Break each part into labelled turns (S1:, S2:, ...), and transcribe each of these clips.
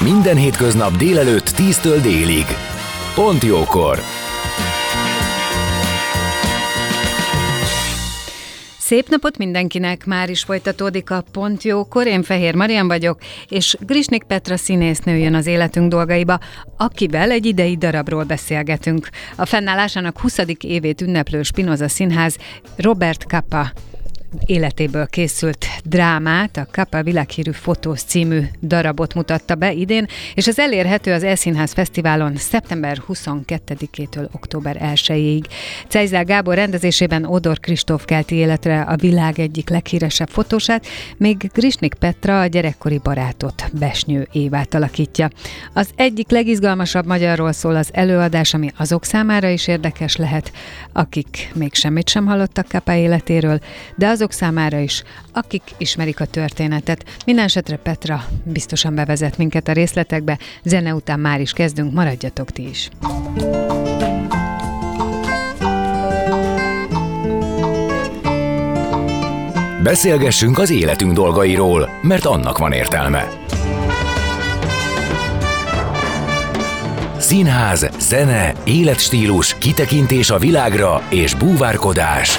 S1: Minden hétköznap délelőtt 10-től délig. Pont jókor!
S2: Szép napot mindenkinek! Már is folytatódik a Pont Jókor. Én Fehér Marian vagyok, és Grisnik Petra színésznő jön az életünk dolgaiba, akivel egy idei darabról beszélgetünk. A fennállásának 20. évét ünneplő Spinoza Színház Robert Kappa életéből készült drámát, a Kappa világhírű fotós című darabot mutatta be idén, és ez elérhető az Elszínház Fesztiválon szeptember 22-től október 1-ig. Cejzel Gábor rendezésében Odor Kristóf kelti életre a világ egyik leghíresebb fotósát, még Grisnik Petra a gyerekkori barátot, Besnyő Évát alakítja. Az egyik legizgalmasabb magyarról szól az előadás, ami azok számára is érdekes lehet, akik még semmit sem hallottak Kappa életéről, de azok számára is, akik ismerik a történetet. Minden esetre Petra biztosan bevezet minket a részletekbe, zene után már is kezdünk, maradjatok ti is.
S1: Beszélgessünk az életünk dolgairól, mert annak van értelme. Színház, zene, életstílus, kitekintés a világra és búvárkodás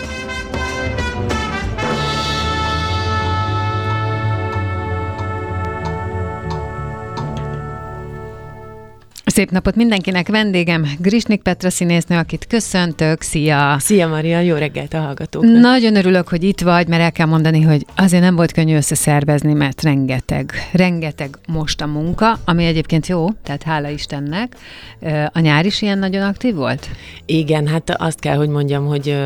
S2: Szép napot mindenkinek, vendégem Grisnik Petra színésznő, akit köszöntök, szia!
S3: Szia Maria, jó reggelt a hallgatóknak!
S2: Nagyon örülök, hogy itt vagy, mert el kell mondani, hogy azért nem volt könnyű összeszervezni, mert rengeteg, rengeteg most a munka, ami egyébként jó, tehát hála Istennek. A nyár is ilyen nagyon aktív volt?
S3: Igen, hát azt kell, hogy mondjam, hogy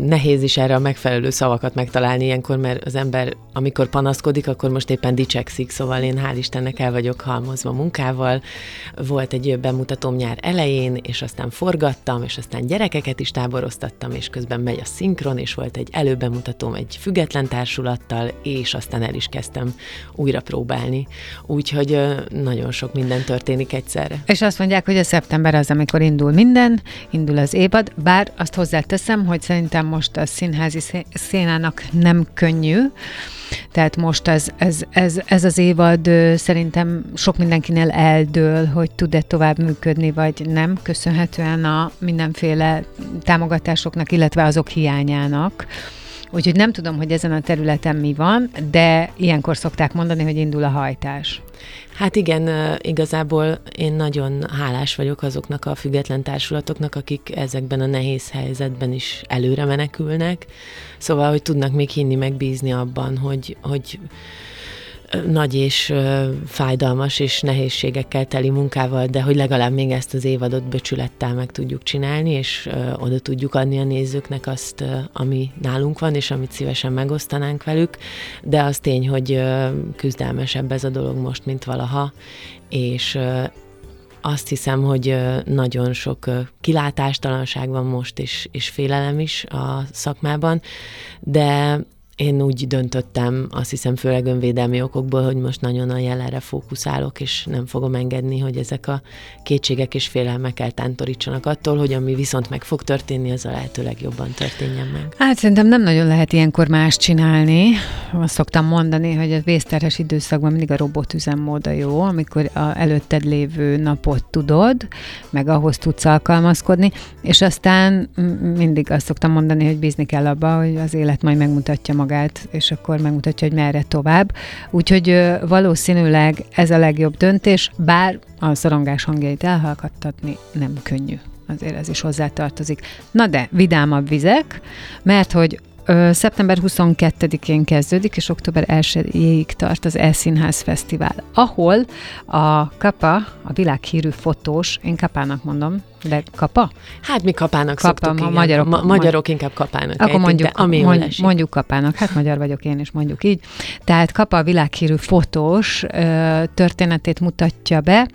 S3: nehéz is erre a megfelelő szavakat megtalálni ilyenkor, mert az ember, amikor panaszkodik, akkor most éppen dicsekszik, szóval én hál' Istennek el vagyok halmozva munkával, volt egy bemutatóm nyár elején, és aztán forgattam, és aztán gyerekeket is táboroztattam, és közben megy a szinkron, és volt egy előbemutatóm egy független társulattal, és aztán el is kezdtem újra próbálni. Úgyhogy nagyon sok minden történik egyszerre.
S2: És azt mondják, hogy a szeptember az, amikor indul minden, indul az évad, bár azt hozzáteszem, hogy szerintem most a színházi szénának nem könnyű, tehát most ez, ez, ez, ez az évad szerintem sok mindenkinél eldől, hogy tud-e tovább működni, vagy nem, köszönhetően a mindenféle támogatásoknak, illetve azok hiányának. Úgyhogy nem tudom, hogy ezen a területen mi van, de ilyenkor szokták mondani, hogy indul a hajtás.
S3: Hát igen, igazából én nagyon hálás vagyok azoknak a független társulatoknak, akik ezekben a nehéz helyzetben is előre menekülnek. Szóval, hogy tudnak még hinni, megbízni abban, hogy, hogy nagy és fájdalmas és nehézségekkel teli munkával, de hogy legalább még ezt az évadot böcsülettel meg tudjuk csinálni, és oda tudjuk adni a nézőknek azt, ami nálunk van, és amit szívesen megosztanánk velük, de az tény, hogy küzdelmesebb ez a dolog most, mint valaha, és azt hiszem, hogy nagyon sok kilátástalanság van most, és, és félelem is a szakmában, de én úgy döntöttem, azt hiszem főleg önvédelmi okokból, hogy most nagyon a jelenre fókuszálok, és nem fogom engedni, hogy ezek a kétségek és félelmek eltántorítsanak attól, hogy ami viszont meg fog történni, az a lehető legjobban történjen meg.
S2: Hát szerintem nem nagyon lehet ilyenkor más csinálni. Azt szoktam mondani, hogy a vészterhes időszakban mindig a robotüzemmód a jó, amikor a előtted lévő napot tudod, meg ahhoz tudsz alkalmazkodni, és aztán mindig azt szoktam mondani, hogy bízni kell abba, hogy az élet majd megmutatja magát magát, és akkor megmutatja, hogy merre tovább. Úgyhogy valószínűleg ez a legjobb döntés, bár a szorongás hangjait elhallgattatni nem könnyű. Azért ez is hozzátartozik. Na de, vidámabb vizek, mert hogy szeptember 22-én kezdődik, és október 1-ig tart az Elszínház Fesztivál, ahol a Kapa, a világhírű fotós, én Kapának mondom, De kapa?
S3: Hát mi kapának
S2: Kapa,
S3: szoktuk,
S2: ma magyarok-
S3: Ma- magyarok inkább kapának
S2: Akkor mondjuk,
S3: de ami
S2: mond, mondjuk kapának. Hát magyar vagyok én is, mondjuk így. Tehát kapa a világhírű fotós ö, történetét mutatja be,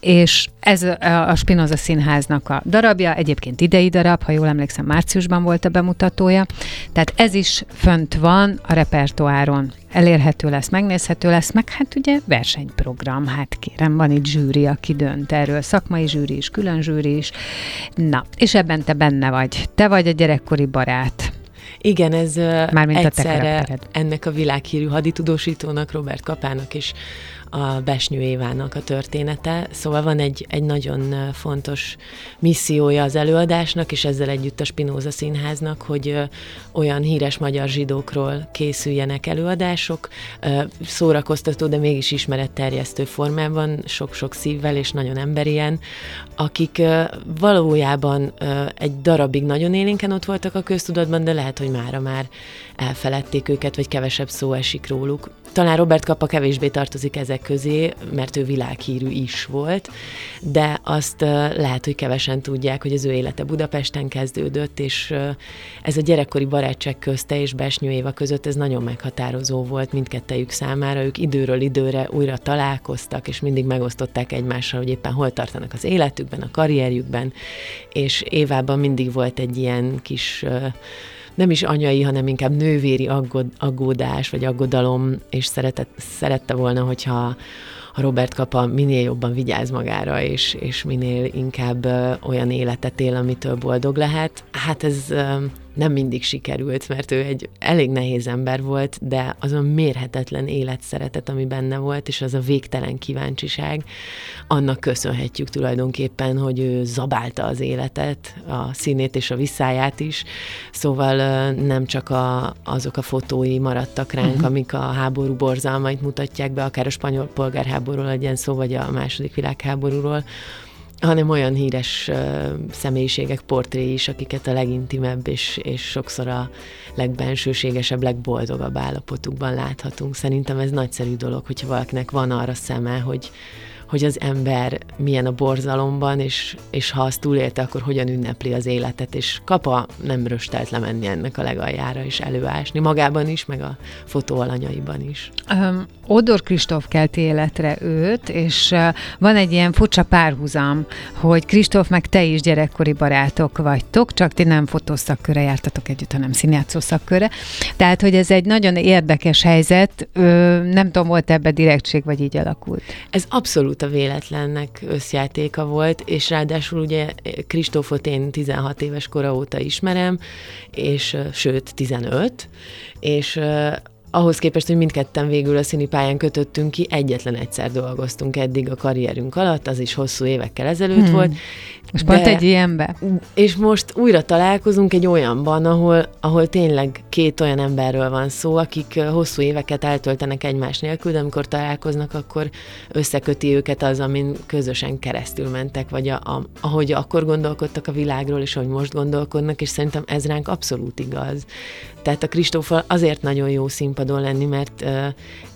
S2: és ez a a Spinoza Színháznak a darabja, egyébként idei darab, ha jól emlékszem, márciusban volt a bemutatója. Tehát ez is fönt van a repertoáron. Elérhető lesz, megnézhető lesz, meg hát ugye versenyprogram, hát kérem, van itt zsűri, aki dönt erről, szakmai zsűri is, külön zsűri is. Na, és ebben te benne vagy. Te vagy a gyerekkori barát.
S3: Igen, ez
S2: Mármint a te
S3: egyszerre
S2: karaktered.
S3: ennek a világhírű haditudósítónak, Robert Kapának és a Besnyő Évának a története. Szóval van egy, egy nagyon fontos missziója az előadásnak, és ezzel együtt a Spinoza Színháznak, hogy olyan híres magyar zsidókról készüljenek előadások, szórakoztató, de mégis ismeretterjesztő formában, sok-sok szívvel és nagyon emberien, akik valójában egy darabig nagyon élénken ott voltak a köztudatban, de lehet, hogy mára már elfeledték őket, vagy kevesebb szó esik róluk. Talán Robert Kappa kevésbé tartozik ezek közé, mert ő világhírű is volt, de azt lehet, hogy kevesen tudják, hogy az ő élete Budapesten kezdődött, és ez a gyerekkori barátság közte és Besnyő Éva között ez nagyon meghatározó volt mindkettejük számára. Ők időről időre újra találkoztak, és mindig megosztották egymással, hogy éppen hol tartanak az életükben, a karrierjükben, és Évában mindig volt egy ilyen kis nem is anyai, hanem inkább nővéri aggod, aggódás, vagy aggodalom, és szeretett, szerette volna, hogyha ha Robert Kapa minél jobban vigyáz magára, és, és minél inkább olyan életet él, amitől boldog lehet. Hát ez nem mindig sikerült, mert ő egy elég nehéz ember volt, de az a mérhetetlen életszeretet, ami benne volt, és az a végtelen kíváncsiság, annak köszönhetjük tulajdonképpen, hogy ő zabálta az életet, a színét és a visszáját is, szóval nem csak a, azok a fotói maradtak ránk, uh-huh. amik a háború borzalmait mutatják be, akár a spanyol polgárháborúról legyen szó, vagy a második világháborúról, hanem olyan híres személyiségek portré is, akiket a legintimebb és, és sokszor a legbensőségesebb, legboldogabb állapotukban láthatunk. Szerintem ez nagyszerű dolog, hogyha valakinek van arra szeme, hogy, hogy az ember milyen a borzalomban, és, és ha azt túlélte, akkor hogyan ünnepli az életet, és kapa nem röstelt lemenni ennek a legaljára, és előásni magában is, meg a fotóalanyaiban is.
S2: Um, Odor Kristóf kelti életre őt, és uh, van egy ilyen furcsa párhuzam, hogy Kristóf meg te is gyerekkori barátok vagytok, csak ti nem fotószakköre jártatok együtt, hanem színjátszó szakkörre. Tehát, hogy ez egy nagyon érdekes helyzet, Ö, nem tudom, volt ebbe direktség, vagy így alakult.
S3: Ez abszolút a véletlennek összjátéka volt, és ráadásul ugye Kristófot én 16 éves kora óta ismerem, és ö, sőt 15, és ö, ahhoz képest, hogy mindketten végül a színi pályán kötöttünk ki, egyetlen egyszer dolgoztunk eddig a karrierünk alatt, az is hosszú évekkel ezelőtt
S2: Hmm.
S3: volt.
S2: És pont egy ilyenbe?
S3: És most újra találkozunk egy olyanban, ahol, ahol tényleg két olyan emberről van szó, akik hosszú éveket eltöltenek egymás nélkül, de amikor találkoznak, akkor összeköti őket az, amin közösen keresztül mentek, vagy a, a, ahogy akkor gondolkodtak a világról, és ahogy most gondolkodnak, és szerintem ez ránk abszolút igaz. Tehát a Kristóffal azért nagyon jó színpadon lenni, mert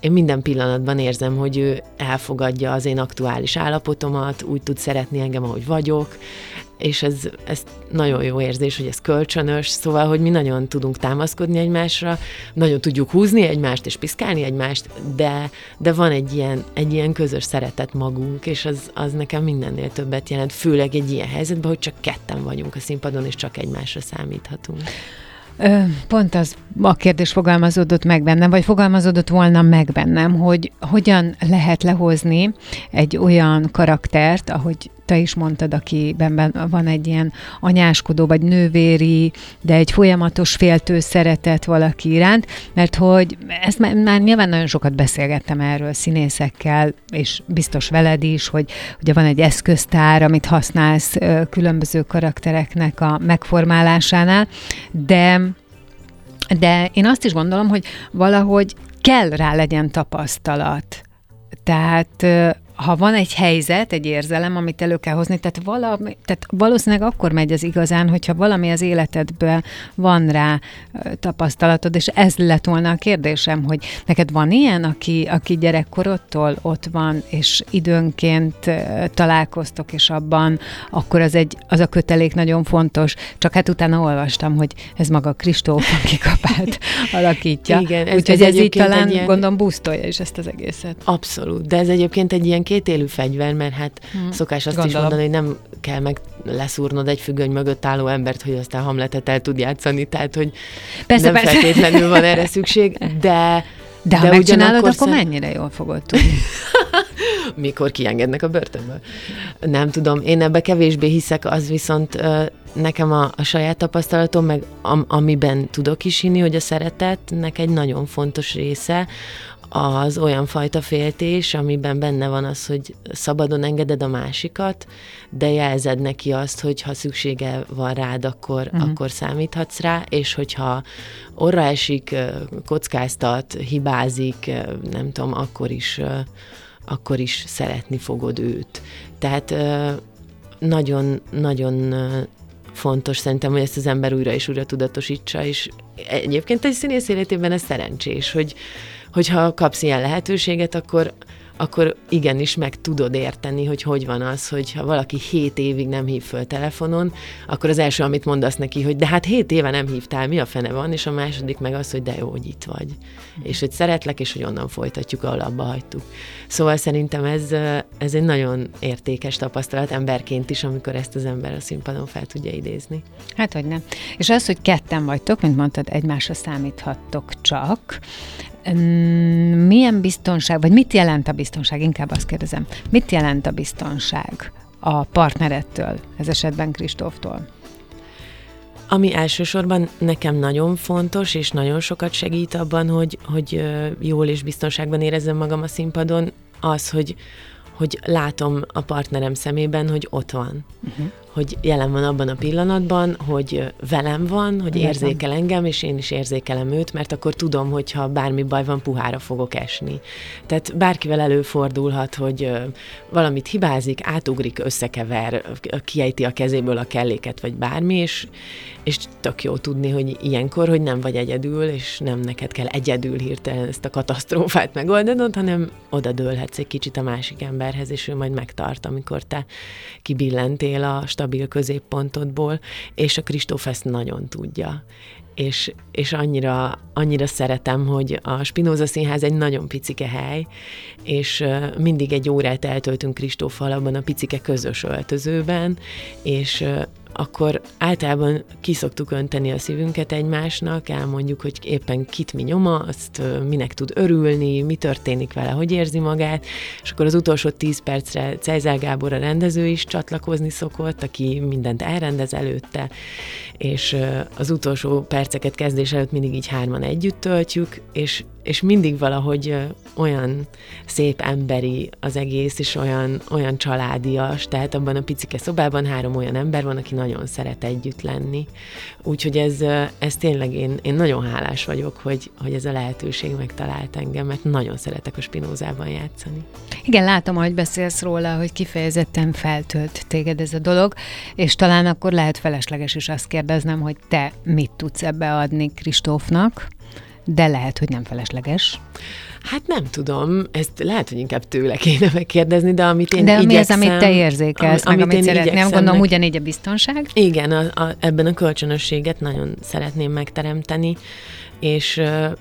S3: én minden pillanatban érzem, hogy ő elfogadja az én aktuális állapotomat, úgy tud szeretni engem, ahogy vagyok, és ez, ez nagyon jó érzés, hogy ez kölcsönös, szóval, hogy mi nagyon tudunk támaszkodni egymásra, nagyon tudjuk húzni egymást és piszkálni egymást, de, de van egy ilyen, egy ilyen közös szeretet magunk, és az, az nekem mindennél többet jelent, főleg egy ilyen helyzetben, hogy csak ketten vagyunk a színpadon, és csak egymásra számíthatunk.
S2: Pont az a kérdés fogalmazódott meg bennem, vagy fogalmazódott volna meg bennem, hogy hogyan lehet lehozni egy olyan karaktert, ahogy te is mondtad, akiben ben- van egy ilyen anyáskodó, vagy nővéri, de egy folyamatos féltő szeretet valaki iránt, mert hogy ezt már, már nyilván nagyon sokat beszélgettem erről színészekkel, és biztos veled is, hogy ugye van egy eszköztár, amit használsz különböző karaktereknek a megformálásánál, de de én azt is gondolom, hogy valahogy kell rá legyen tapasztalat. Tehát ha van egy helyzet, egy érzelem, amit elő kell hozni, tehát, valami, tehát valószínűleg akkor megy az igazán, hogyha valami az életedben van rá tapasztalatod, és ez lett volna a kérdésem, hogy neked van ilyen, aki, aki gyerekkorodtól ott van, és időnként találkoztok, és abban akkor az, egy, az a kötelék nagyon fontos, csak hát utána olvastam, hogy ez maga Kristóf, aki kapát alakítja. Igen, ez, Úgyhogy ez, ez így talán, ilyen... gondolom, busztolja is ezt az egészet.
S3: Abszolút, de ez egyébként egy ilyen kétélű fegyver, mert hát hmm. szokás azt Gondolom. is mondani, hogy nem kell meg leszúrnod egy függöny mögött álló embert, hogy aztán Hamletet el tud játszani, tehát hogy persze, nem persze. feltétlenül van erre szükség, de
S2: de ha de megcsinálod, akkor szem... mennyire jól fogod tudni?
S3: Mikor kiengednek a börtönből? Nem tudom, én ebbe kevésbé hiszek, az viszont nekem a, a saját tapasztalatom, meg am, amiben tudok is hinni, hogy a szeretetnek egy nagyon fontos része, az olyan fajta féltés, amiben benne van az, hogy szabadon engeded a másikat, de jelzed neki azt, hogy ha szüksége van rád, akkor, uh-huh. akkor számíthatsz rá, és hogyha orra esik, kockáztat, hibázik, nem tudom, akkor is, akkor is szeretni fogod őt. Tehát nagyon, nagyon fontos szerintem, hogy ezt az ember újra és újra tudatosítsa, és egyébként egy színész életében ez szerencsés, hogy, hogyha kapsz ilyen lehetőséget, akkor, akkor igenis meg tudod érteni, hogy hogy van az, hogy ha valaki hét évig nem hív föl telefonon, akkor az első, amit mondasz neki, hogy de hát hét éve nem hívtál, mi a fene van, és a második meg az, hogy de jó, hogy itt vagy. És hogy szeretlek, és hogy onnan folytatjuk, ahol abba hagytuk. Szóval szerintem ez, ez egy nagyon értékes tapasztalat emberként is, amikor ezt az ember a színpadon fel tudja idézni.
S2: Hát, hogy nem. És az, hogy ketten vagytok, mint mondtad, egymásra számíthattok csak, milyen biztonság, vagy mit jelent a biztonság, inkább azt kérdezem, mit jelent a biztonság a partnerettől, ez esetben Kristóftól?
S3: Ami elsősorban nekem nagyon fontos, és nagyon sokat segít abban, hogy, hogy jól és biztonságban érezzem magam a színpadon, az, hogy, hogy látom a partnerem szemében, hogy ott van. Uh-huh hogy jelen van abban a pillanatban, hogy velem van, hogy Értem. érzékel engem, és én is érzékelem őt, mert akkor tudom, hogy ha bármi baj van, puhára fogok esni. Tehát bárkivel előfordulhat, hogy valamit hibázik, átugrik, összekever, kiejti a kezéből a kelléket, vagy bármi, és, és tök jó tudni, hogy ilyenkor, hogy nem vagy egyedül, és nem neked kell egyedül hirtelen ezt a katasztrófát megoldanod, hanem oda dőlhetsz egy kicsit a másik emberhez, és ő majd megtart, amikor te kibillentél a stabil stabil középpontodból, és a Kristóf ezt nagyon tudja. És, és annyira, annyira szeretem, hogy a Spinoza Színház egy nagyon picike hely, és mindig egy órát eltöltünk Kristóffal abban a picike közös öltözőben, és akkor általában kiszoktuk önteni a szívünket egymásnak, elmondjuk, hogy éppen kit mi nyoma, azt minek tud örülni, mi történik vele, hogy érzi magát, és akkor az utolsó tíz percre Cejzel Gábor a rendező is csatlakozni szokott, aki mindent elrendez előtte, és az utolsó perceket kezdés előtt mindig így hárman együtt töltjük, és és mindig valahogy olyan szép emberi az egész, és olyan, olyan családias, tehát abban a picike szobában három olyan ember van, aki nagyon szeret együtt lenni. Úgyhogy ez, ez tényleg én, én nagyon hálás vagyok, hogy, hogy ez a lehetőség megtalált engem, mert nagyon szeretek a Spinózában játszani.
S2: Igen, látom, hogy beszélsz róla, hogy kifejezetten feltölt téged ez a dolog, és talán akkor lehet felesleges is azt kérdeznem, hogy te mit tudsz ebbe adni Kristófnak, de lehet, hogy nem felesleges.
S3: Hát nem tudom, ezt lehet, hogy inkább tőle kéne megkérdezni, de amit én
S2: De mi az, amit te érzékelsz, am, meg amit, amit szeretném, gondolom ugyanígy a biztonság?
S3: Igen, a, a, ebben a kölcsönösséget nagyon szeretném megteremteni, és,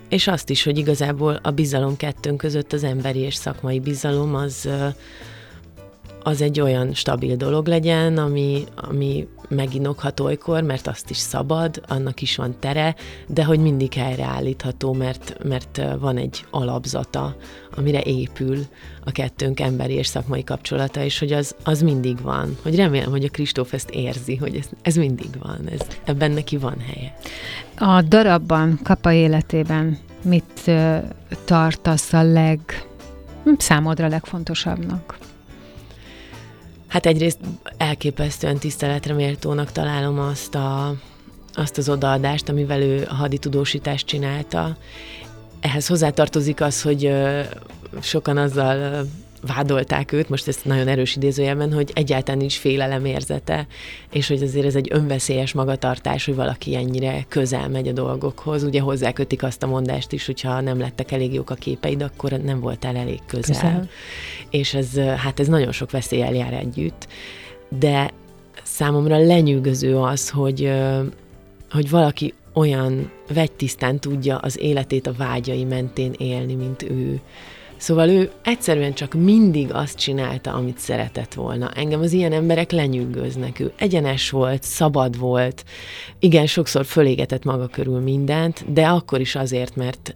S3: és azt is, hogy igazából a bizalom kettőnk között az emberi és szakmai bizalom az az egy olyan stabil dolog legyen, ami, ami meginokhat olykor, mert azt is szabad, annak is van tere, de hogy mindig helyreállítható, mert, mert van egy alapzata, amire épül a kettőnk emberi és szakmai kapcsolata, és hogy az, az mindig van. Hogy remélem, hogy a Kristóf ezt érzi, hogy ez, ez mindig van, ez, ebben neki van helye.
S2: A darabban, Kapa életében mit tartasz a leg, számodra legfontosabbnak?
S3: Hát egyrészt elképesztően tiszteletre méltónak találom azt, a, azt az odaadást, amivel ő haditudósítást csinálta. Ehhez hozzátartozik az, hogy sokan azzal vádolták őt, most ezt nagyon erős idézőjelben, hogy egyáltalán nincs félelem érzete, és hogy azért ez egy önveszélyes magatartás, hogy valaki ennyire közel megy a dolgokhoz. Ugye hozzákötik azt a mondást is, hogyha nem lettek elég jók a képeid, akkor nem voltál elég közel. közel. És ez, hát ez nagyon sok veszélyel jár együtt. De számomra lenyűgöző az, hogy, hogy valaki olyan vegytisztán tudja az életét a vágyai mentén élni, mint ő. Szóval ő egyszerűen csak mindig azt csinálta, amit szeretett volna. Engem az ilyen emberek lenyűgöznek. Ő egyenes volt, szabad volt, igen, sokszor fölégetett maga körül mindent, de akkor is azért, mert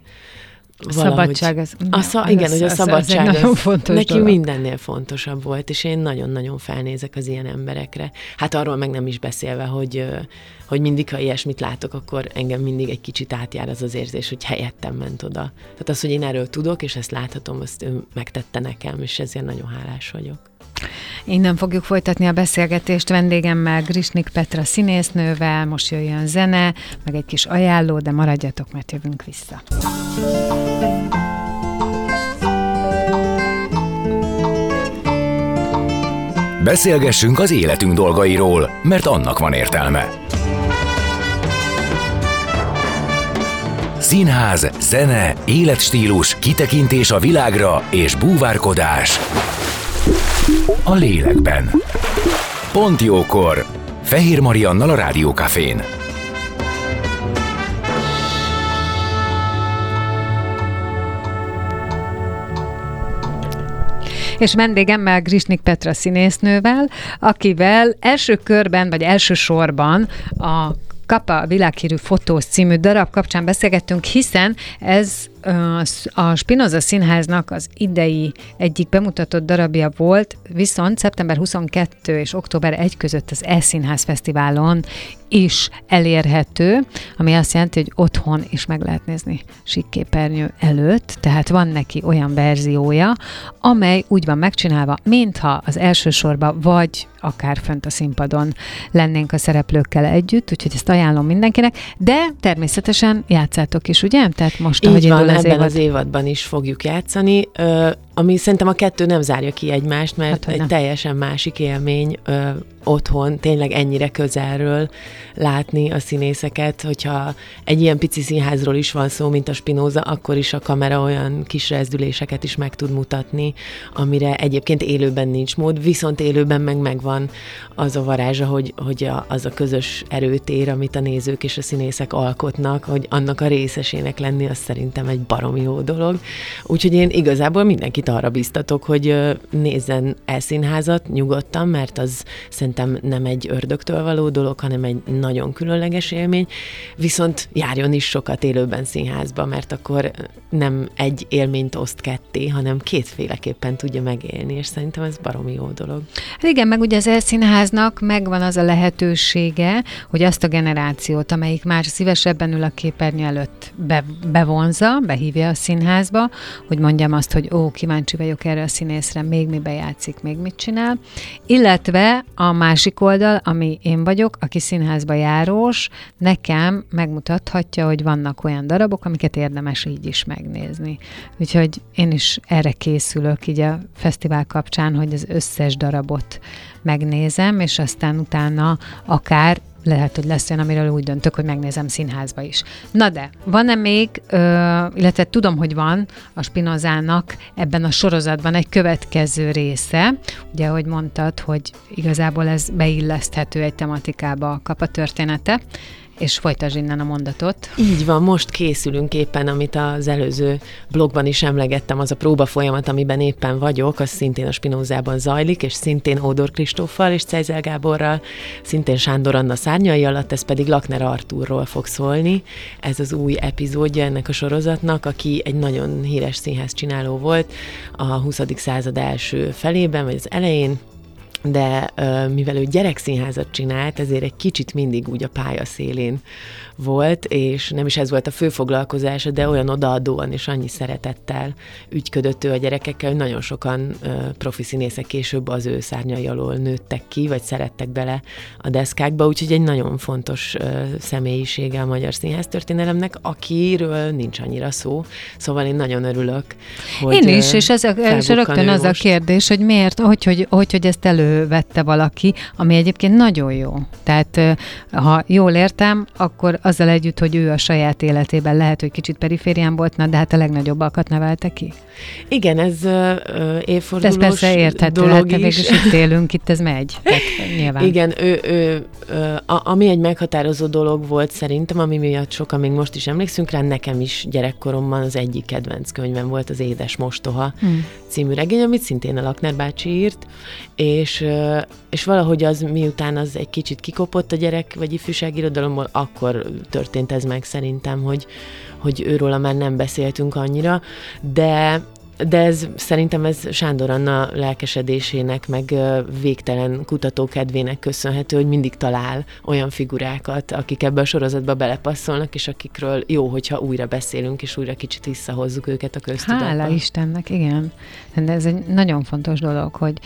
S2: a szabadság, az,
S3: a szab, igen, az, hogy a szabadság az, az, fontos neki dolog. mindennél fontosabb volt, és én nagyon-nagyon felnézek az ilyen emberekre. Hát arról meg nem is beszélve, hogy, hogy mindig, ha ilyesmit látok, akkor engem mindig egy kicsit átjár az az érzés, hogy helyettem ment oda. Tehát az, hogy én erről tudok, és ezt láthatom, azt ő megtette nekem, és ezért nagyon hálás vagyok.
S2: Innen fogjuk folytatni a beszélgetést vendégemmel, Grisnik Petra színésznővel, most jöjjön zene, meg egy kis ajánló, de maradjatok, mert jövünk vissza.
S1: Beszélgessünk az életünk dolgairól, mert annak van értelme. Színház, zene, életstílus, kitekintés a világra és búvárkodás a lélekben. Pont jókor! Fehér Mariannal a Rádiókafén.
S2: és vendégemmel Grisnik Petra színésznővel, akivel első körben, vagy első sorban a Kapa világhírű fotós című darab kapcsán beszélgettünk, hiszen ez a Spinoza Színháznak az idei egyik bemutatott darabja volt, viszont szeptember 22 és október 1 között az E-Színház Fesztiválon is elérhető, ami azt jelenti, hogy otthon is meg lehet nézni síkképernyő előtt, tehát van neki olyan verziója, amely úgy van megcsinálva, mintha az elsősorban vagy akár fönt a színpadon lennénk a szereplőkkel együtt, úgyhogy ezt ajánlom mindenkinek, de természetesen játszátok is, ugye? Tehát most,
S3: ahogy van, az ebben évad. az évadban is fogjuk játszani, ö, ami szerintem a kettő nem zárja ki egymást, mert hát, egy teljesen másik élmény ö, otthon, tényleg ennyire közelről látni a színészeket, hogyha egy ilyen pici színházról is van szó, mint a Spinoza, akkor is a kamera olyan kis rezdüléseket is meg tud mutatni, amire egyébként élőben nincs mód, viszont élőben meg megvan az a varázsa, hogy, hogy a, az a közös erőtér, amit a nézők és a színészek alkotnak, hogy annak a részesének lenni, az szerintem egy baromi jó dolog. Úgyhogy én igazából mindenkit arra biztatok, hogy nézzen el színházat nyugodtan, mert az szerintem nem egy ördögtől való dolog, hanem egy nagyon különleges élmény, viszont járjon is sokat élőben színházba, mert akkor nem egy élményt oszt ketté, hanem kétféleképpen tudja megélni, és szerintem ez baromi jó dolog.
S2: Hát igen, meg ugye az elszínháznak megvan az a lehetősége, hogy azt a generációt, amelyik már szívesebben ül a képernyő előtt be, bevonza, behívja a színházba, hogy mondjam azt, hogy ó, kíváncsi vagyok erre a színészre, még mi bejátszik, még mit csinál, illetve a másik oldal, ami én vagyok, aki színházba járós, nekem megmutathatja, hogy vannak olyan darabok, amiket érdemes így is megnézni. Úgyhogy én is erre készülök így a fesztivál kapcsán, hogy az összes darabot megnézem, és aztán utána akár lehet, hogy lesz olyan, amiről úgy döntök, hogy megnézem színházba is. Na de, van-e még, ö, illetve tudom, hogy van a Spinozának ebben a sorozatban egy következő része, ugye, ahogy mondtad, hogy igazából ez beilleszthető egy tematikába a kapa története, és folytasd innen a mondatot.
S3: Így van, most készülünk éppen, amit az előző blogban is emlegettem, az a próba folyamat, amiben éppen vagyok, az szintén a Spinózában zajlik, és szintén Ódor Kristóffal és Cejzel Gáborral, szintén Sándor Anna szárnyai alatt, ez pedig Lakner Artúrról fog szólni. Ez az új epizódja ennek a sorozatnak, aki egy nagyon híres színház csináló volt a 20. század első felében, vagy az elején, de mivel ő gyerekszínházat csinált, ezért egy kicsit mindig úgy a pálya szélén volt, és nem is ez volt a fő foglalkozása, de olyan odaadóan és annyi szeretettel ügyködött ő a gyerekekkel, hogy nagyon sokan profi színészek később az ő szárnyai alól nőttek ki, vagy szerettek bele a deszkákba, úgyhogy egy nagyon fontos személyisége a magyar színház történelemnek, akiről nincs annyira szó, szóval én nagyon örülök,
S2: hogy Én is, és ez a, és rögtön az most. a kérdés, hogy miért, hogy, hogy, hogy, hogy ezt elővette valaki, ami egyébként nagyon jó. Tehát ha jól értem, akkor azzal együtt, hogy ő a saját életében lehet, hogy kicsit periférián volt, na, de hát a legnagyobbakat nevelte ki.
S3: Igen, ez uh, évfordulós
S2: Ez persze érthető, dolog hát végül is itt élünk, itt ez megy. Tehát, nyilván.
S3: Igen, ő, ő, ő, a, ami egy meghatározó dolog volt szerintem, ami miatt sokan még most is emlékszünk rá, nekem is gyerekkoromban az egyik kedvenc könyvem volt az Édes Mostoha hmm. című regény, amit szintén a Lakner bácsi írt, és, és valahogy az miután az egy kicsit kikopott a gyerek vagy ifjúságirodalomból, akkor történt ez meg szerintem, hogy, hogy őról már nem beszéltünk annyira, de de ez szerintem ez Sándor Anna lelkesedésének, meg végtelen kutatókedvének köszönhető, hogy mindig talál olyan figurákat, akik ebbe a sorozatba belepasszolnak, és akikről jó, hogyha újra beszélünk, és újra kicsit visszahozzuk őket a köztudatba.
S2: Hála Istennek, igen. De ez egy nagyon fontos dolog, hogy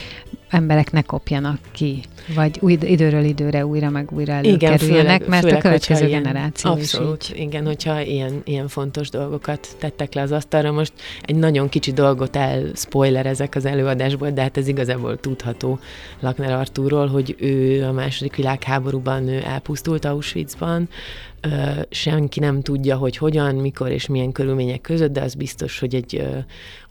S2: emberek ne kopjanak ki, vagy új, időről időre újra meg újra előkerüljenek, igen, főleg, mert főleg, a következő ilyen, generáció
S3: abszolút, is így. igen, hogyha ilyen, ilyen fontos dolgokat tettek le az asztalra. Most egy nagyon kicsi dolgot ezek az előadásból, de hát ez igazából tudható Lakner Artúról, hogy ő a második világháborúban ő elpusztult Auschwitzban, senki nem tudja, hogy hogyan, mikor és milyen körülmények között, de az biztos, hogy egy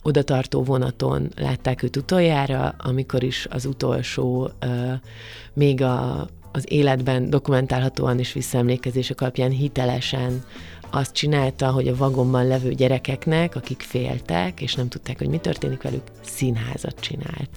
S3: odatartó vonaton látták őt utoljára, amikor is az utolsó, még a, az életben dokumentálhatóan és visszaemlékezések alapján hitelesen azt csinálta, hogy a vagonban levő gyerekeknek, akik féltek, és nem tudták, hogy mi történik velük, színházat csinált.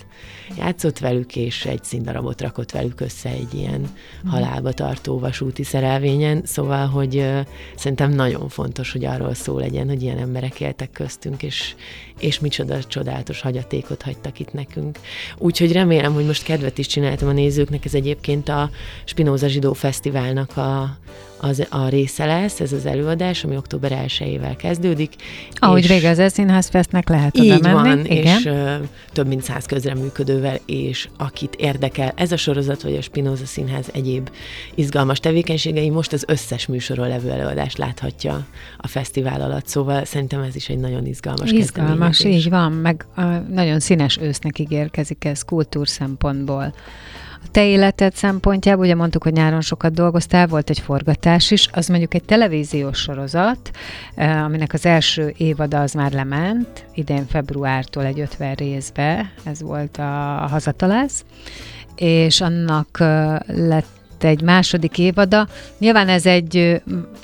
S3: Játszott velük, és egy színdarabot rakott velük össze egy ilyen mm. halálba tartó vasúti szerelvényen, szóval, hogy uh, szerintem nagyon fontos, hogy arról szó legyen, hogy ilyen emberek éltek köztünk, és, és micsoda csodálatos hagyatékot hagytak itt nekünk. Úgyhogy remélem, hogy most kedvet is csináltam a nézőknek, ez egyébként a Spinoza Zsidó Fesztiválnak a, az, a része lesz, ez az előadás, ami október 1-ével kezdődik.
S2: Ahogy régen az Színház Festnek lehet oda
S3: Így
S2: menni.
S3: van, Igen. és uh, több mint száz közreműködővel, és akit érdekel ez a sorozat, vagy a Spinoza Színház egyéb izgalmas tevékenységei, most az összes műsoron levő előadást láthatja a fesztivál alatt, szóval szerintem ez is egy nagyon izgalmas
S2: Izgalmas, így van, meg uh, nagyon színes ősznek ígérkezik ez kultúr szempontból te életed szempontjából, ugye mondtuk, hogy nyáron sokat dolgoztál, volt egy forgatás is, az mondjuk egy televíziós sorozat, eh, aminek az első évada az már lement, idén februártól egy 50 részbe, ez volt a Hazatalász, és annak eh, lett egy második évada. Nyilván ez egy,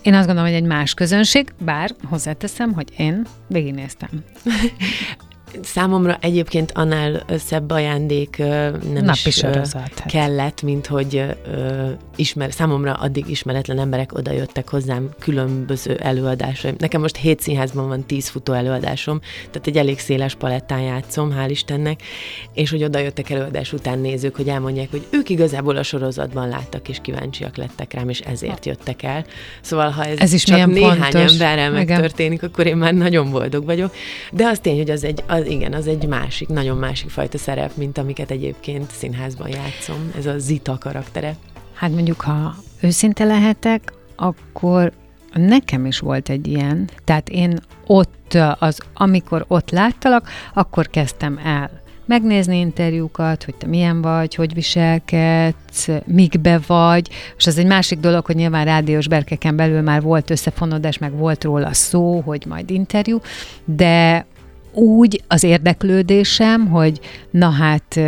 S2: én azt gondolom, hogy egy más közönség, bár hozzáteszem, hogy én végignéztem.
S3: Számomra egyébként annál szebb ajándék nem Napi is sorozat, hát. kellett, mint hogy ismer, számomra addig ismeretlen emberek oda jöttek hozzám különböző előadásra. Nekem most hét színházban van tíz futó előadásom, tehát egy elég széles palettán játszom, hál' Istennek, és hogy oda jöttek előadás után nézők, hogy elmondják, hogy ők igazából a sorozatban láttak, és kíváncsiak lettek rám, és ezért jöttek el. Szóval ha ez, ez is csak néhány pontos. emberrel megtörténik, akkor én már nagyon boldog vagyok. De az tény, hogy az egy, az, igen, az egy másik, nagyon másik fajta szerep, mint amiket egyébként színházban játszom. Ez a Zita karaktere.
S2: Hát mondjuk, ha őszinte lehetek, akkor nekem is volt egy ilyen. Tehát én ott, az, amikor ott láttalak, akkor kezdtem el megnézni interjúkat, hogy te milyen vagy, hogy viselkedsz, mikbe vagy, és az egy másik dolog, hogy nyilván rádiós berkeken belül már volt összefonódás, meg volt róla szó, hogy majd interjú, de úgy az érdeklődésem, hogy na hát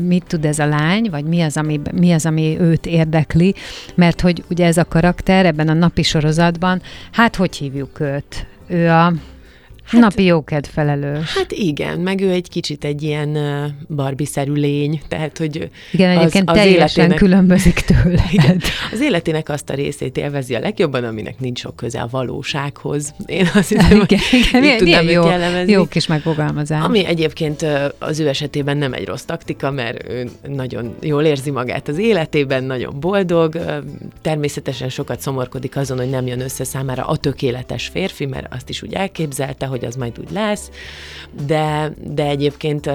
S2: mit tud ez a lány, vagy mi az, ami, mi az, ami őt érdekli, mert hogy ugye ez a karakter ebben a napi sorozatban, hát hogy hívjuk őt? Ő a Hát, Napi jóked felelős.
S3: Hát igen, meg ő egy kicsit egy ilyen barbiszerű lény, tehát hogy
S2: Igen, az, egyébként az teljesen életének, különbözik tőle. Igen,
S3: az életének azt a részét élvezi a legjobban, aminek nincs sok köze a valósághoz. Én azt hiszem, igen,
S2: igen, milyen, milyen jó, jó kis megfogalmazás.
S3: Ami egyébként az ő esetében nem egy rossz taktika, mert ő nagyon jól érzi magát az életében, nagyon boldog, természetesen sokat szomorkodik azon, hogy nem jön össze számára a tökéletes férfi, mert azt is úgy elképzelte, hogy az majd úgy lesz, de, de egyébként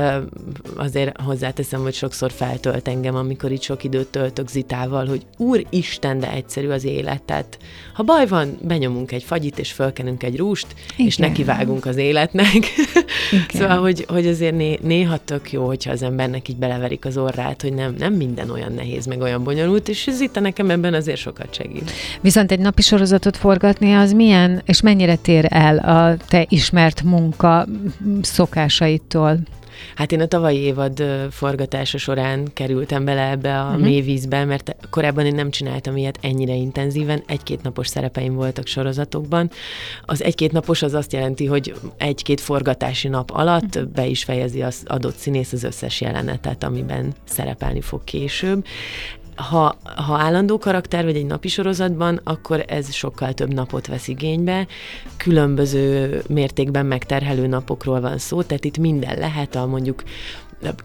S3: azért hozzáteszem, hogy sokszor feltölt engem, amikor itt sok időt töltök Zitával, hogy úristen, de egyszerű az élet. Tehát ha baj van, benyomunk egy fagyit, és fölkenünk egy rúst, Igen. és nekivágunk az életnek. Igen. szóval, hogy, hogy azért né, néha tök jó, hogyha az embernek így beleverik az orrát, hogy nem, nem minden olyan nehéz, meg olyan bonyolult, és Zita nekem ebben azért sokat segít.
S2: Viszont egy napi sorozatot forgatni, az milyen, és mennyire tér el a te ismert munka szokásaitól?
S3: Hát én a tavalyi évad forgatása során kerültem bele ebbe a uh-huh. mélyvízbe, mert korábban én nem csináltam ilyet ennyire intenzíven, egy-két napos szerepeim voltak sorozatokban. Az egy-két napos az azt jelenti, hogy egy-két forgatási nap alatt uh-huh. be is fejezi az adott színész az összes jelenetet, amiben szerepelni fog később ha, ha állandó karakter vagy egy napi sorozatban, akkor ez sokkal több napot vesz igénybe. Különböző mértékben megterhelő napokról van szó, tehát itt minden lehet, a mondjuk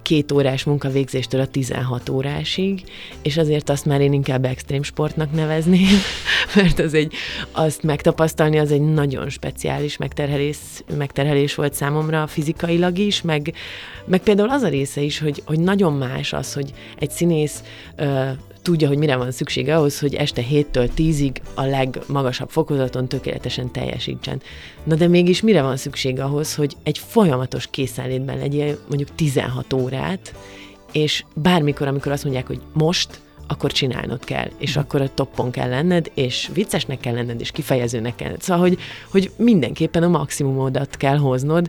S3: két órás munkavégzéstől a 16 órásig, és azért azt már én inkább extrém sportnak nevezném, mert az egy, azt megtapasztalni az egy nagyon speciális megterhelés, megterhelés volt számomra fizikailag is, meg, meg például az a része is, hogy, hogy nagyon más az, hogy egy színész tudja, hogy mire van szüksége ahhoz, hogy este 7-től 10-ig a legmagasabb fokozaton tökéletesen teljesítsen. Na de mégis mire van szükség ahhoz, hogy egy folyamatos készenlétben legyél mondjuk 16 órát, és bármikor, amikor azt mondják, hogy most, akkor csinálnod kell, és mm. akkor a toppon kell lenned, és viccesnek kell lenned, és kifejezőnek kell. Szóval, hogy, hogy mindenképpen a maximumodat kell hoznod,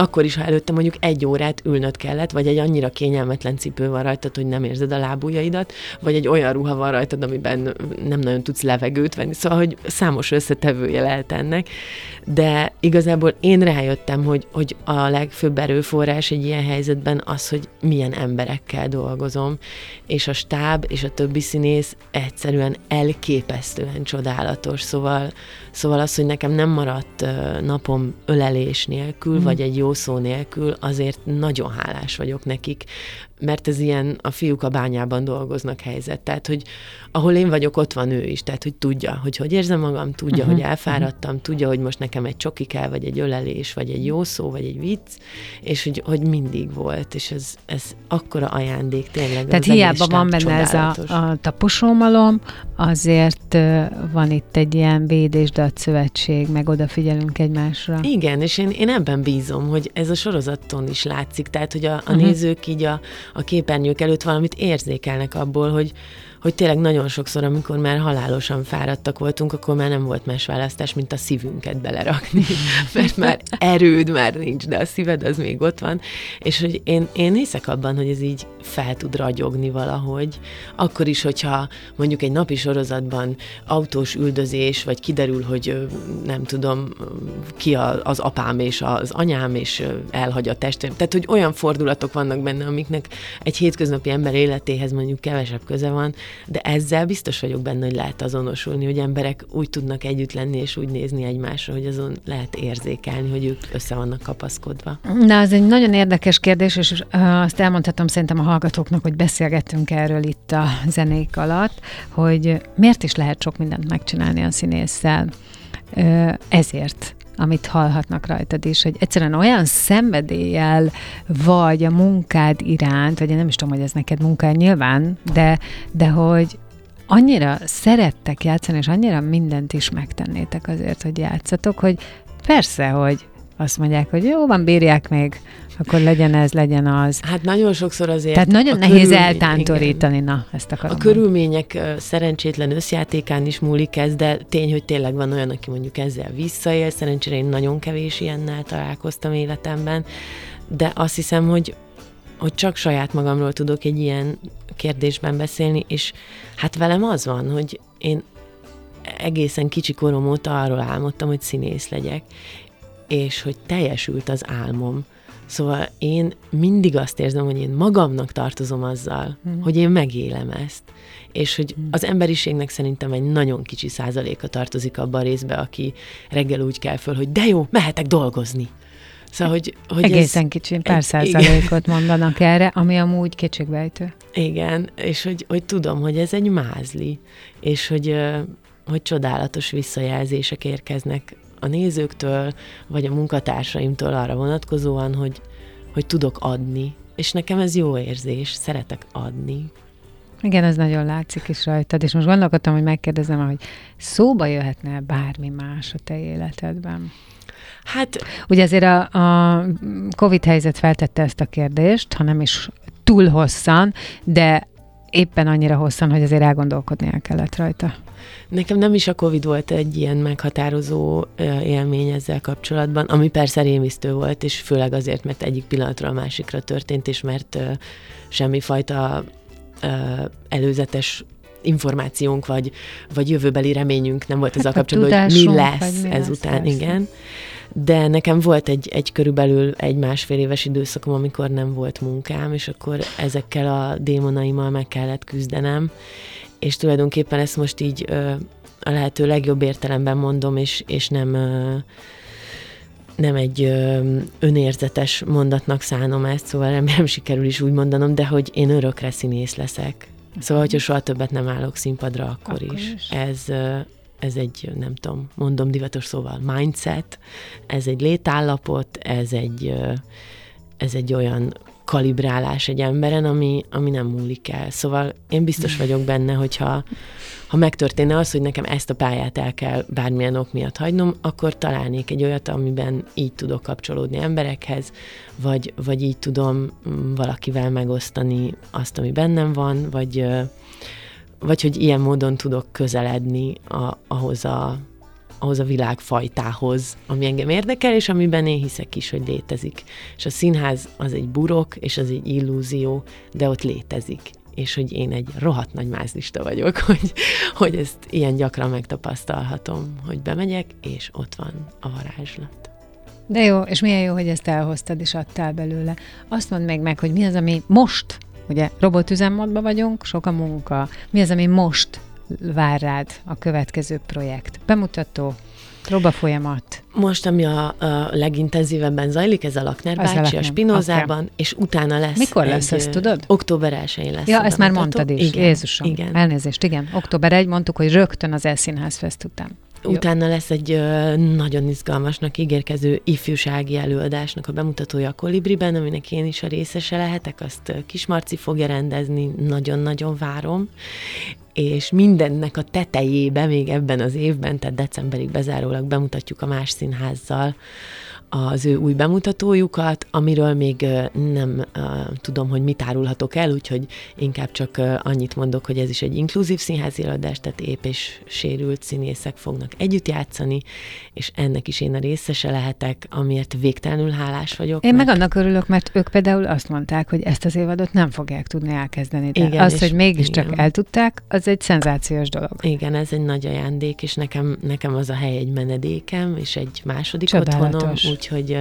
S3: akkor is, ha előtte mondjuk egy órát ülnöd kellett, vagy egy annyira kényelmetlen cipő van rajtad, hogy nem érzed a lábujjaidat, vagy egy olyan ruha van rajtad, amiben nem nagyon tudsz levegőt venni. Szóval, hogy számos összetevője lehet ennek, de igazából én rájöttem, hogy, hogy a legfőbb erőforrás egy ilyen helyzetben az, hogy milyen emberekkel dolgozom, és a stáb és a többi színész egyszerűen elképesztően csodálatos, szóval, szóval az, hogy nekem nem maradt napom ölelés nélkül, mm. vagy egy jó szó nélkül, azért nagyon hálás vagyok nekik, mert ez ilyen, a fiúk a bányában dolgoznak helyzet, tehát, hogy ahol én vagyok, ott van ő is, tehát, hogy tudja, hogy hogy érzem magam, tudja, uh-huh. hogy elfáradtam, uh-huh. tudja, hogy most nekem egy csoki kell, vagy egy ölelés, vagy egy jó szó, vagy egy vicc, és hogy, hogy mindig volt, és ez, ez akkora ajándék tényleg.
S2: Tehát hiába van benne ez a, a taposómalom, azért van itt egy ilyen véd és szövetség, meg odafigyelünk egymásra.
S3: Igen, és én, én ebben bízom, hogy ez a sorozaton is látszik, tehát, hogy a, a uh-huh. nézők így a, a képernyők előtt valamit érzékelnek abból, hogy, hogy tényleg nagyon sokszor, amikor már halálosan fáradtak voltunk, akkor már nem volt más választás, mint a szívünket belerakni, mert már erőd már nincs, de a szíved az még ott van, és hogy én, én hiszek abban, hogy ez így fel tud ragyogni valahogy, akkor is, hogyha mondjuk egy napi sorozatban autós üldözés, vagy kiderül, hogy nem tudom, ki az apám és az anyám, és elhagy a testem. Tehát, hogy olyan fordulatok vannak benne, amiknek egy hétköznapi ember életéhez mondjuk kevesebb köze van, de ezzel biztos vagyok benne, hogy lehet azonosulni, hogy emberek úgy tudnak együtt lenni és úgy nézni egymásra, hogy azon lehet érzékelni, hogy ők össze vannak kapaszkodva.
S2: Na, ez egy nagyon érdekes kérdés, és azt elmondhatom szerintem a hallgatóknak, hogy beszélgettünk erről itt a zenék alatt, hogy miért is lehet sok mindent megcsinálni a színésszel. Ezért amit hallhatnak rajtad is, hogy egyszerűen olyan szenvedéllyel vagy a munkád iránt, vagy én nem is tudom, hogy ez neked munkád nyilván, de, de hogy annyira szerettek játszani, és annyira mindent is megtennétek azért, hogy játszatok, hogy persze, hogy azt mondják, hogy jó van, bírják még, akkor legyen ez, legyen az.
S3: Hát nagyon sokszor azért...
S2: Tehát nagyon nehéz eltántorítani, igen. na, ezt akarom.
S3: A körülmények szerencsétlen összjátékán is múlik ez, de tény, hogy tényleg van olyan, aki mondjuk ezzel visszaél, szerencsére én nagyon kevés ilyennel találkoztam életemben, de azt hiszem, hogy hogy csak saját magamról tudok egy ilyen kérdésben beszélni, és hát velem az van, hogy én egészen kicsi korom óta arról álmodtam, hogy színész legyek, és hogy teljesült az álmom. Szóval én mindig azt érzem, hogy én magamnak tartozom azzal, mm. hogy én megélem ezt. És hogy mm. az emberiségnek szerintem egy nagyon kicsi százaléka tartozik abban a részbe, aki reggel úgy kell föl, hogy de jó, mehetek dolgozni.
S2: Szóval, hogy, hogy Egészen ez, kicsi, pár egy, százalékot igen. mondanak erre, ami amúgy kétségbejtő.
S3: Igen, és hogy, hogy tudom, hogy ez egy mázli, és hogy, hogy csodálatos visszajelzések érkeznek a nézőktől, vagy a munkatársaimtól arra vonatkozóan, hogy, hogy tudok adni. És nekem ez jó érzés, szeretek adni.
S2: Igen, ez nagyon látszik is rajtad, és most gondolkodtam, hogy megkérdezem, hogy szóba jöhetne bármi más a te életedben? Hát... Ugye azért a, a Covid helyzet feltette ezt a kérdést, ha nem is túl hosszan, de éppen annyira hosszan, hogy azért elgondolkodni kellett rajta.
S3: Nekem nem is a Covid volt egy ilyen meghatározó élmény ezzel kapcsolatban, ami persze rémisztő volt, és főleg azért, mert egyik pillanatra a másikra történt, és mert semmifajta előzetes információnk, vagy, vagy jövőbeli reményünk nem volt hát ezzel kapcsolatban, hogy mi lesz mi ezután, lesz, igen. De nekem volt egy, egy körülbelül egy másfél éves időszakom, amikor nem volt munkám, és akkor ezekkel a démonaimmal meg kellett küzdenem, és tulajdonképpen ezt most így ö, a lehető legjobb értelemben mondom, és, és nem ö, nem egy ö, önérzetes mondatnak szánom ezt, szóval remélem sikerül is úgy mondanom, de hogy én örökre színész leszek. Szóval, hogyha soha többet nem állok színpadra, akkor, akkor is. is. Ez, ez egy, nem tudom, mondom divatos szóval, mindset, ez egy létállapot, ez egy, ez egy olyan kalibrálás egy emberen, ami, ami nem múlik el. Szóval én biztos vagyok benne, hogyha ha megtörténne az, hogy nekem ezt a pályát el kell bármilyen ok miatt hagynom, akkor találnék egy olyat, amiben így tudok kapcsolódni emberekhez, vagy, vagy így tudom mm, valakivel megosztani azt, ami bennem van, vagy, vagy hogy ilyen módon tudok közeledni a, ahhoz a ahhoz a világfajtához, ami engem érdekel, és amiben én hiszek is, hogy létezik. És a színház az egy burok, és az egy illúzió, de ott létezik és hogy én egy rohadt nagy mázlista vagyok, hogy, hogy ezt ilyen gyakran megtapasztalhatom, hogy bemegyek, és ott van a varázslat.
S2: De jó, és milyen jó, hogy ezt elhoztad, és adtál belőle. Azt mondd meg meg, hogy mi az, ami most, ugye robotüzemmódban vagyunk, sok a munka, mi az, ami most vár rád a következő projekt? Bemutató, Próba folyamat.
S3: Most, ami a, a legintenzívebben zajlik, ez a Lakner bácsi a, a Spinozában, okay. és utána lesz
S2: Mikor egy, lesz ez, tudod?
S3: Október 1 lesz.
S2: Ja, ezt már mondtad is. Igen, Jézusom. Igen. Elnézést, igen. Október 1 mondtuk, hogy rögtön az Elszínház Fest után.
S3: Utána lesz egy ö, nagyon izgalmasnak ígérkező ifjúsági előadásnak a bemutatója a Kolibriben, aminek én is a részese lehetek, azt Kismarci fogja rendezni, nagyon-nagyon várom. És mindennek a tetejébe még ebben az évben, tehát decemberig bezárólag bemutatjuk a más színházzal az ő új bemutatójukat, amiről még nem tudom, hogy mit árulhatok el, úgyhogy inkább csak annyit mondok, hogy ez is egy inkluzív színházi előadás, tehát ép és sérült színészek fognak együtt játszani, és ennek is én a részese lehetek, amiért végtelenül hálás vagyok.
S2: Én mert... meg annak örülök, mert ők például azt mondták, hogy ezt az évadot nem fogják tudni elkezdeni. De igen, az, hogy mégiscsak igen. eltudták, az egy szenzációs dolog.
S3: Igen, ez egy nagy ajándék, és nekem, nekem az a hely egy menedékem, és egy második Csodálatos. otthonom, úgyhogy,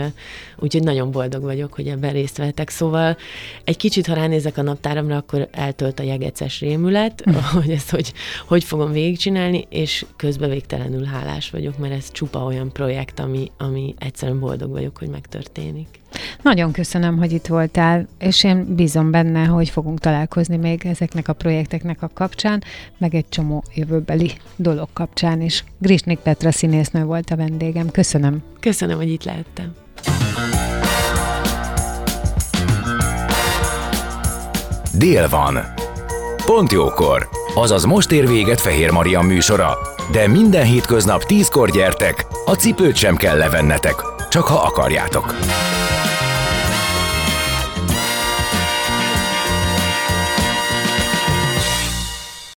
S3: úgyhogy nagyon boldog vagyok, hogy ebben részt vettek. Szóval egy kicsit, ha ránézek a naptáramra, akkor eltölt a jegeces rémület, hm. hogy ezt hogy, hogy fogom végigcsinálni, és közben végtelenül hálás vagyok, mert ez csupa olyan projekt, ami, ami egyszerűen boldog vagyok, hogy megtörténik.
S2: Nagyon köszönöm, hogy itt voltál, és én bízom benne, hogy fogunk találkozni még ezeknek a projekteknek a kapcsán, meg egy csomó jövőbeli dolog kapcsán is. Grisnik Petra színésznő volt a vendégem. Köszönöm.
S3: Köszönöm, hogy itt lehettem.
S1: Dél van. Pont jókor. Azaz most ér véget Fehér Maria műsora. De minden hétköznap tízkor gyertek, a cipőt sem kell levennetek, csak ha akarjátok.